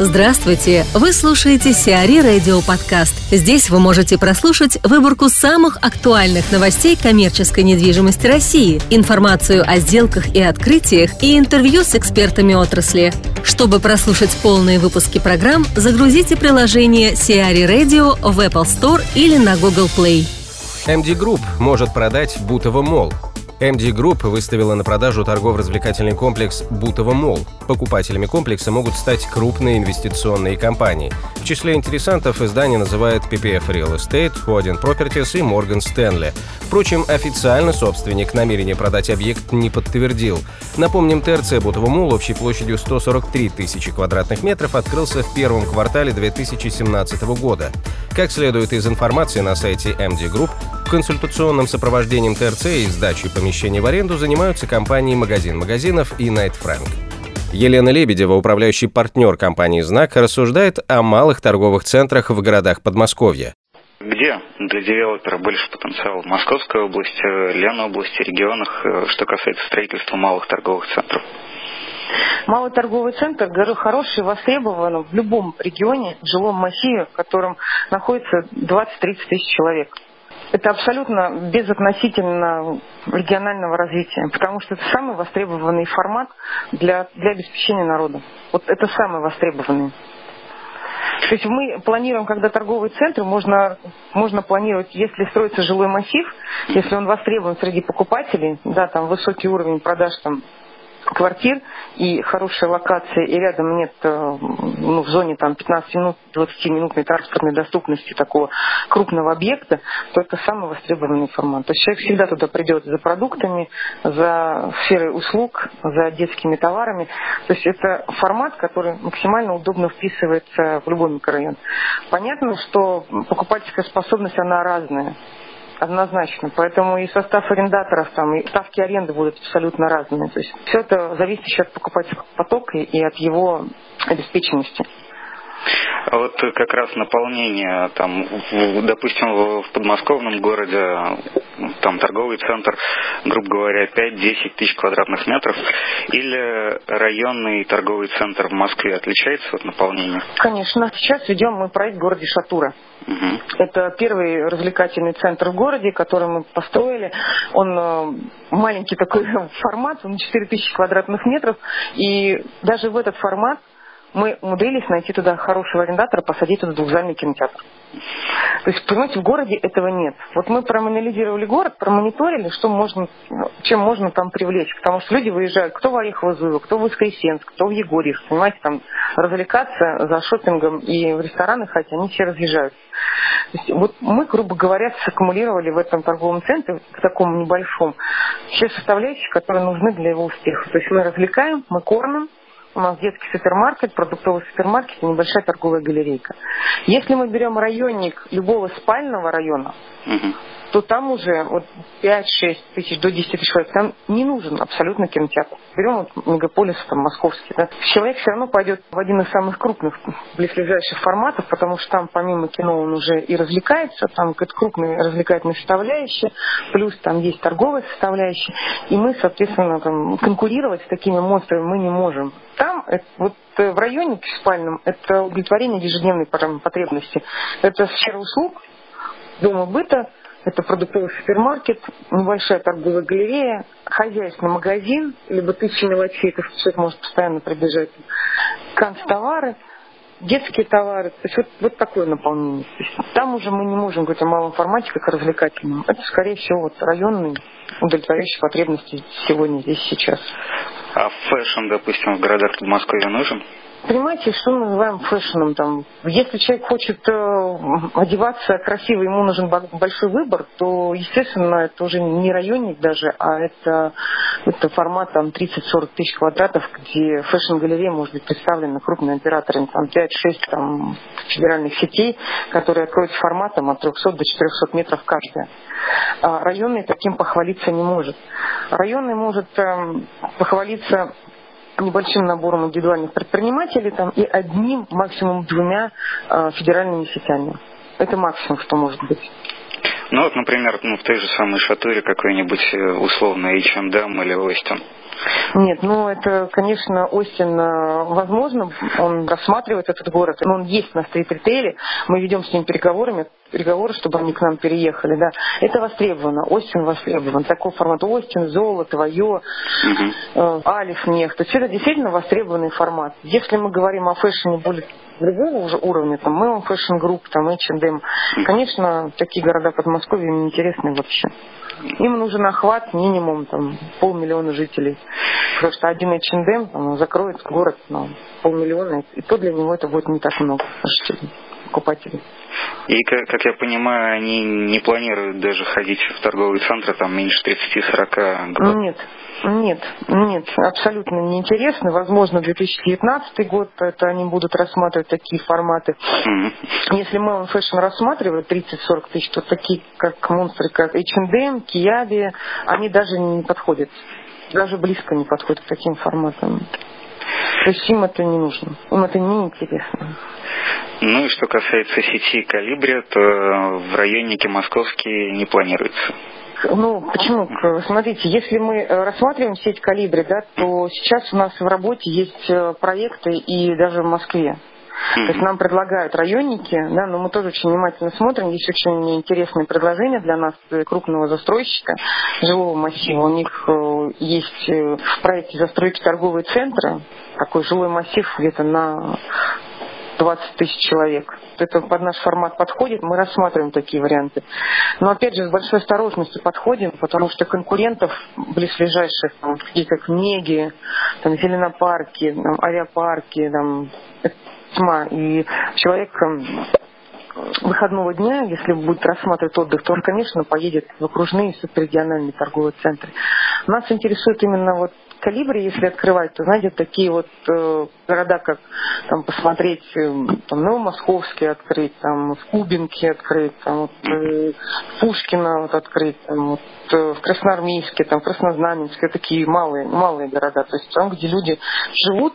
Здравствуйте! Вы слушаете Сиари Радио Подкаст. Здесь вы можете прослушать выборку самых актуальных новостей коммерческой недвижимости России, информацию о сделках и открытиях и интервью с экспертами отрасли. Чтобы прослушать полные выпуски программ, загрузите приложение Сиари Radio в Apple Store или на Google Play. MD Group может продать Бутово Мол – MD Group выставила на продажу торгово-развлекательный комплекс Бутово Мол. Покупателями комплекса могут стать крупные инвестиционные компании. В числе интересантов издание называет PPF Real Estate, Odin Properties и Morgan Stanley. Впрочем, официально собственник намерение продать объект не подтвердил. Напомним, ТРЦ Бутово Мол общей площадью 143 тысячи квадратных метров открылся в первом квартале 2017 года. Как следует из информации на сайте MD Group, консультационным сопровождением ТРЦ и сдачей помещений в аренду занимаются компании «Магазин магазинов» и «Найт Фрэнк». Елена Лебедева, управляющий партнер компании «Знак», рассуждает о малых торговых центрах в городах Подмосковья. Где для девелопера больше потенциал? В Московской области, Ленобласти, регионах, э, что касается строительства малых торговых центров? Малый торговый центр, говорю, хороший, востребован в любом регионе, в жилом массиве, в котором находится 20-30 тысяч человек. Это абсолютно безотносительно регионального развития, потому что это самый востребованный формат для, для обеспечения народа. Вот это самый востребованный. То есть мы планируем, когда торговый центр, можно, можно планировать, если строится жилой массив, если он востребован среди покупателей, да, там высокий уровень продаж там квартир и хорошая локация, и рядом нет э, ну, в зоне там 15 минут, 20 минутной транспортной доступности такого крупного объекта, то это самый востребованный формат. То есть человек всегда туда придет за продуктами, за сферой услуг, за детскими товарами. То есть это формат, который максимально удобно вписывается в любой микрорайон. Понятно, что покупательская способность, она разная. Однозначно. Поэтому и состав арендаторов, там, и ставки аренды будут абсолютно разные. То есть все это зависит еще от покупательского потока и от его обеспеченности. А вот как раз наполнение, там, допустим, в подмосковном городе, там торговый центр, грубо говоря, 5-10 тысяч квадратных метров, или районный торговый центр в Москве отличается от наполнения? Конечно. Сейчас ведем мы проект в городе Шатура. Угу. Это первый развлекательный центр в городе, который мы построили. Он э, маленький такой формат, он 4000 квадратных метров. И даже в этот формат мы умудрились найти туда хорошего арендатора, посадить туда двухзальный кинотеатр. То есть, понимаете, в городе этого нет. Вот мы проанализировали город, промониторили, что можно, чем можно там привлечь. Потому что люди выезжают, кто в Орехово-Зуево, кто в Воскресенск, кто в Егорьев, понимаете, там развлекаться за шопингом и в рестораны ходить, они все разъезжаются. То есть, вот мы, грубо говоря, саккумулировали в этом торговом центре, к такому небольшому, все составляющие, которые нужны для его успеха. То есть мы развлекаем, мы кормим, у нас детский супермаркет, продуктовый супермаркет и небольшая торговая галерейка. Если мы берем районник любого спального района, угу то там уже вот 5-6 тысяч до 10 тысяч человек, там не нужен абсолютно кинотеатр. Берем вот мегаполис там московский, да. Человек все равно пойдет в один из самых крупных близлежащих форматов, потому что там помимо кино он уже и развлекается, там какая-то крупная развлекательная составляющая, плюс там есть торговая составляющая, и мы, соответственно, там, конкурировать с такими монстрами мы не можем. Там это, вот э, в районе спальном это удовлетворение ежедневной потребности. Это сфера услуг, дома быта, это продуктовый супермаркет, небольшая торговая галерея, хозяйственный магазин, либо тысячи мелочей, это человек может постоянно прибежать, канцтовары, детские товары. То есть вот, вот такое наполнение. То есть там уже мы не можем говорить о малом формате, как о развлекательном. Это, скорее всего, вот районный, удовлетворяющий потребности сегодня, здесь, сейчас. А fashion, допустим, в городах Подмосковья нужен? Понимаете, что мы называем fashion ом? Там, если человек хочет э, одеваться красиво, ему нужен большой выбор, то, естественно, это уже не районник даже, а это, это формат там 30-40 тысяч квадратов, где fashion-галерея может быть представлена крупными операторами, там 5-6 там, федеральных сетей, которые откроют форматом от 300 до 400 метров каждая. А районный таким похвалиться не может. Районный может э, похвалиться небольшим набором индивидуальных предпринимателей там, и одним, максимум двумя э, федеральными сетями. Это максимум, что может быть. Ну вот, например, ну, в той же самой Шатуре какой-нибудь э, условно H&M или Остин. Нет, ну это, конечно, Остин возможно, он рассматривает этот город, но он есть на стрит-ритейле, мы ведем с ним переговорами, переговоры, чтобы они к нам переехали, да. Это востребовано, Остин востребован, такой формат Остин, Золото, Вайо, э, Алиф, Нефть, то есть это действительно востребованный формат. Если мы говорим о фэшне более другого уже уровня, там, Мелон Fashion Group, там, H&M, конечно, такие города Подмосковья им интересны вообще. Им нужен охват минимум там, полмиллиона жителей. Потому что один H&M там, закроет город на полмиллиона, и то для него это будет не так много жителей, покупателей. И, как, как я понимаю, они не планируют даже ходить в торговые центры там меньше 30-40 годов? Нет, нет, нет, абсолютно неинтересно. Возможно, 2019 год это они будут рассматривать такие форматы. Mm-hmm. Если Melon Fashion рассматривает 30-40 тысяч, то такие, как монстры, как H&M, Kiabi, они даже не подходят. Даже близко не подходят к таким форматам. То есть им это не нужно, им это не интересно. Ну и что касается сети Калибри, то в районнике московский не планируется. Ну, почему? Смотрите, если мы э, рассматриваем сеть Калибри, да, то сейчас у нас в работе есть э, проекты и даже в Москве. То есть нам предлагают районники, да, но мы тоже очень внимательно смотрим. Есть очень интересные предложения для нас э, крупного застройщика жилого массива. У них есть в проекте застройки торговые центры, такой жилой массив где-то на 20 тысяч человек. Это под наш формат подходит, мы рассматриваем такие варианты. Но опять же, с большой осторожностью подходим, потому что конкурентов близлежащих, там, такие как Неги, там, зеленопарки, там, авиапарки, там, тьма. И человек выходного дня, если будет рассматривать отдых, то он, конечно, поедет в окружные субрегиональные торговые центры. Нас интересует именно вот калибре, если открывать, то, знаете, такие вот э, города, как там посмотреть, э, там, Новомосковский открыть, там, в Кубинке открыть, там, вот, э, Пушкина вот открыть, там, вот, э, в Красноармейске, там, Краснознаменске, такие малые, малые города, то есть там, где люди живут,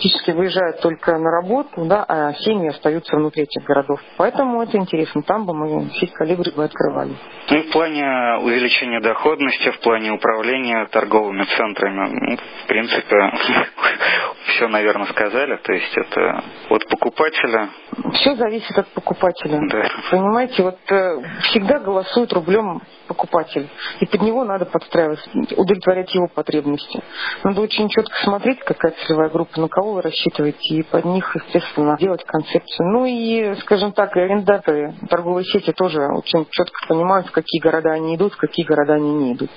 фактически выезжают только на работу, да, а семьи остаются внутри этих городов. Поэтому это интересно, там бы мы сеть калибри бы открывали. Ну и в плане увеличения доходности, в плане управления торговыми центрами, ну, в принципе, все, наверное, сказали. То есть это от покупателя. Все зависит от покупателя. Да. Понимаете, вот э, всегда голосуют рублем покупатель. И под него надо подстраиваться, удовлетворять его потребности. Надо очень четко смотреть, какая целевая группа, на кого вы рассчитываете, и под них, естественно, делать концепцию. Ну и, скажем так, арендаторы торговой сети тоже очень четко понимают, в какие города они идут, в какие города они не идут.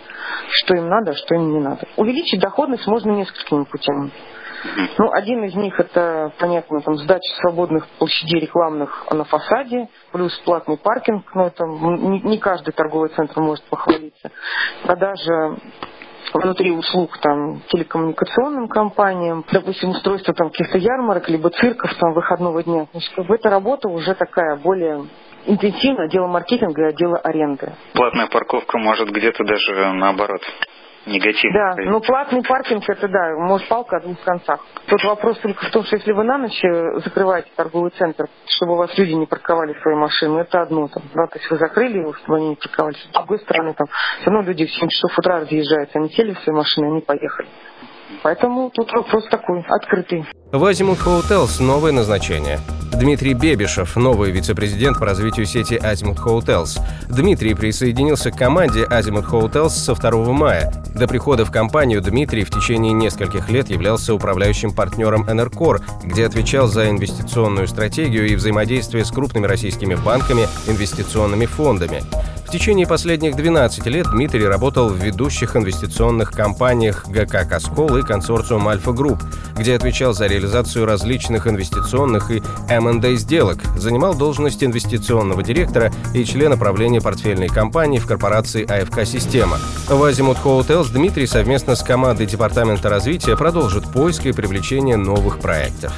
Что им надо, что им не надо. Увеличить доходность можно несколькими путями. Ну, один из них это, понятно, там сдача свободных площадей рекламных на фасаде, плюс платный паркинг, но это не, не каждый торговый центр может похвалиться. Продажа внутри услуг там телекоммуникационным компаниям, допустим, устройство там каких-то ярмарок, либо цирков там выходного дня. Значит, эта работа уже такая более интенсивно отдела маркетинга и отдела аренды. Платная парковка может где-то даже наоборот негатив. Да, ну платный паркинг это да, может палка о двух концах. Тут вопрос только в том, что если вы на ночь э, закрываете торговый центр, чтобы у вас люди не парковали свои машины, это одно там, да, то есть вы закрыли его, чтобы они не парковались. С другой стороны, там, все равно люди в 7 часов утра разъезжают, они сели в свои машины, они поехали. Поэтому тут вопрос такой, открытый. Азимут Hotels новое назначение. Дмитрий Бебишев, новый вице-президент по развитию сети Азимут Hotels. Дмитрий присоединился к команде Azimut Hotels со 2 мая. До прихода в компанию Дмитрий в течение нескольких лет являлся управляющим партнером Энеркор, где отвечал за инвестиционную стратегию и взаимодействие с крупными российскими банками, инвестиционными фондами течение последних 12 лет Дмитрий работал в ведущих инвестиционных компаниях ГК «Каскол» и консорциум «Альфа Групп», где отвечал за реализацию различных инвестиционных и M&A сделок, занимал должность инвестиционного директора и члена правления портфельной компании в корпорации АФК «Система». В Азимут Hotels Дмитрий совместно с командой Департамента развития продолжит поиск и привлечение новых проектов.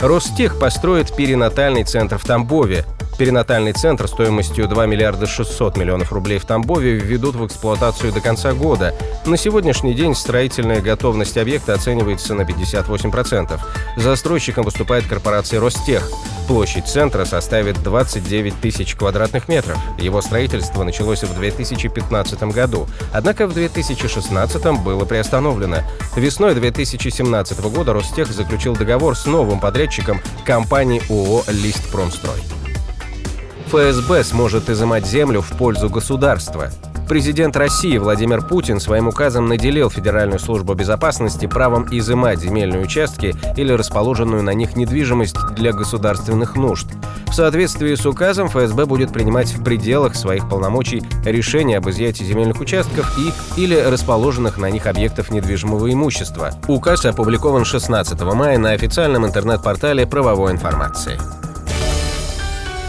Ростех построит перинатальный центр в Тамбове. Перинатальный центр стоимостью 2 миллиарда 600 миллионов рублей в Тамбове введут в эксплуатацию до конца года. На сегодняшний день строительная готовность объекта оценивается на 58%. Застройщиком выступает корпорация «Ростех». Площадь центра составит 29 тысяч квадратных метров. Его строительство началось в 2015 году, однако в 2016 было приостановлено. Весной 2017 года Ростех заключил договор с новым подрядчиком компанией ООО «Листпромстрой». ФСБ сможет изымать землю в пользу государства. Президент России Владимир Путин своим указом наделил Федеральную службу безопасности правом изымать земельные участки или расположенную на них недвижимость для государственных нужд. В соответствии с указом ФСБ будет принимать в пределах своих полномочий решения об изъятии земельных участков и или расположенных на них объектов недвижимого имущества. Указ опубликован 16 мая на официальном интернет-портале правовой информации.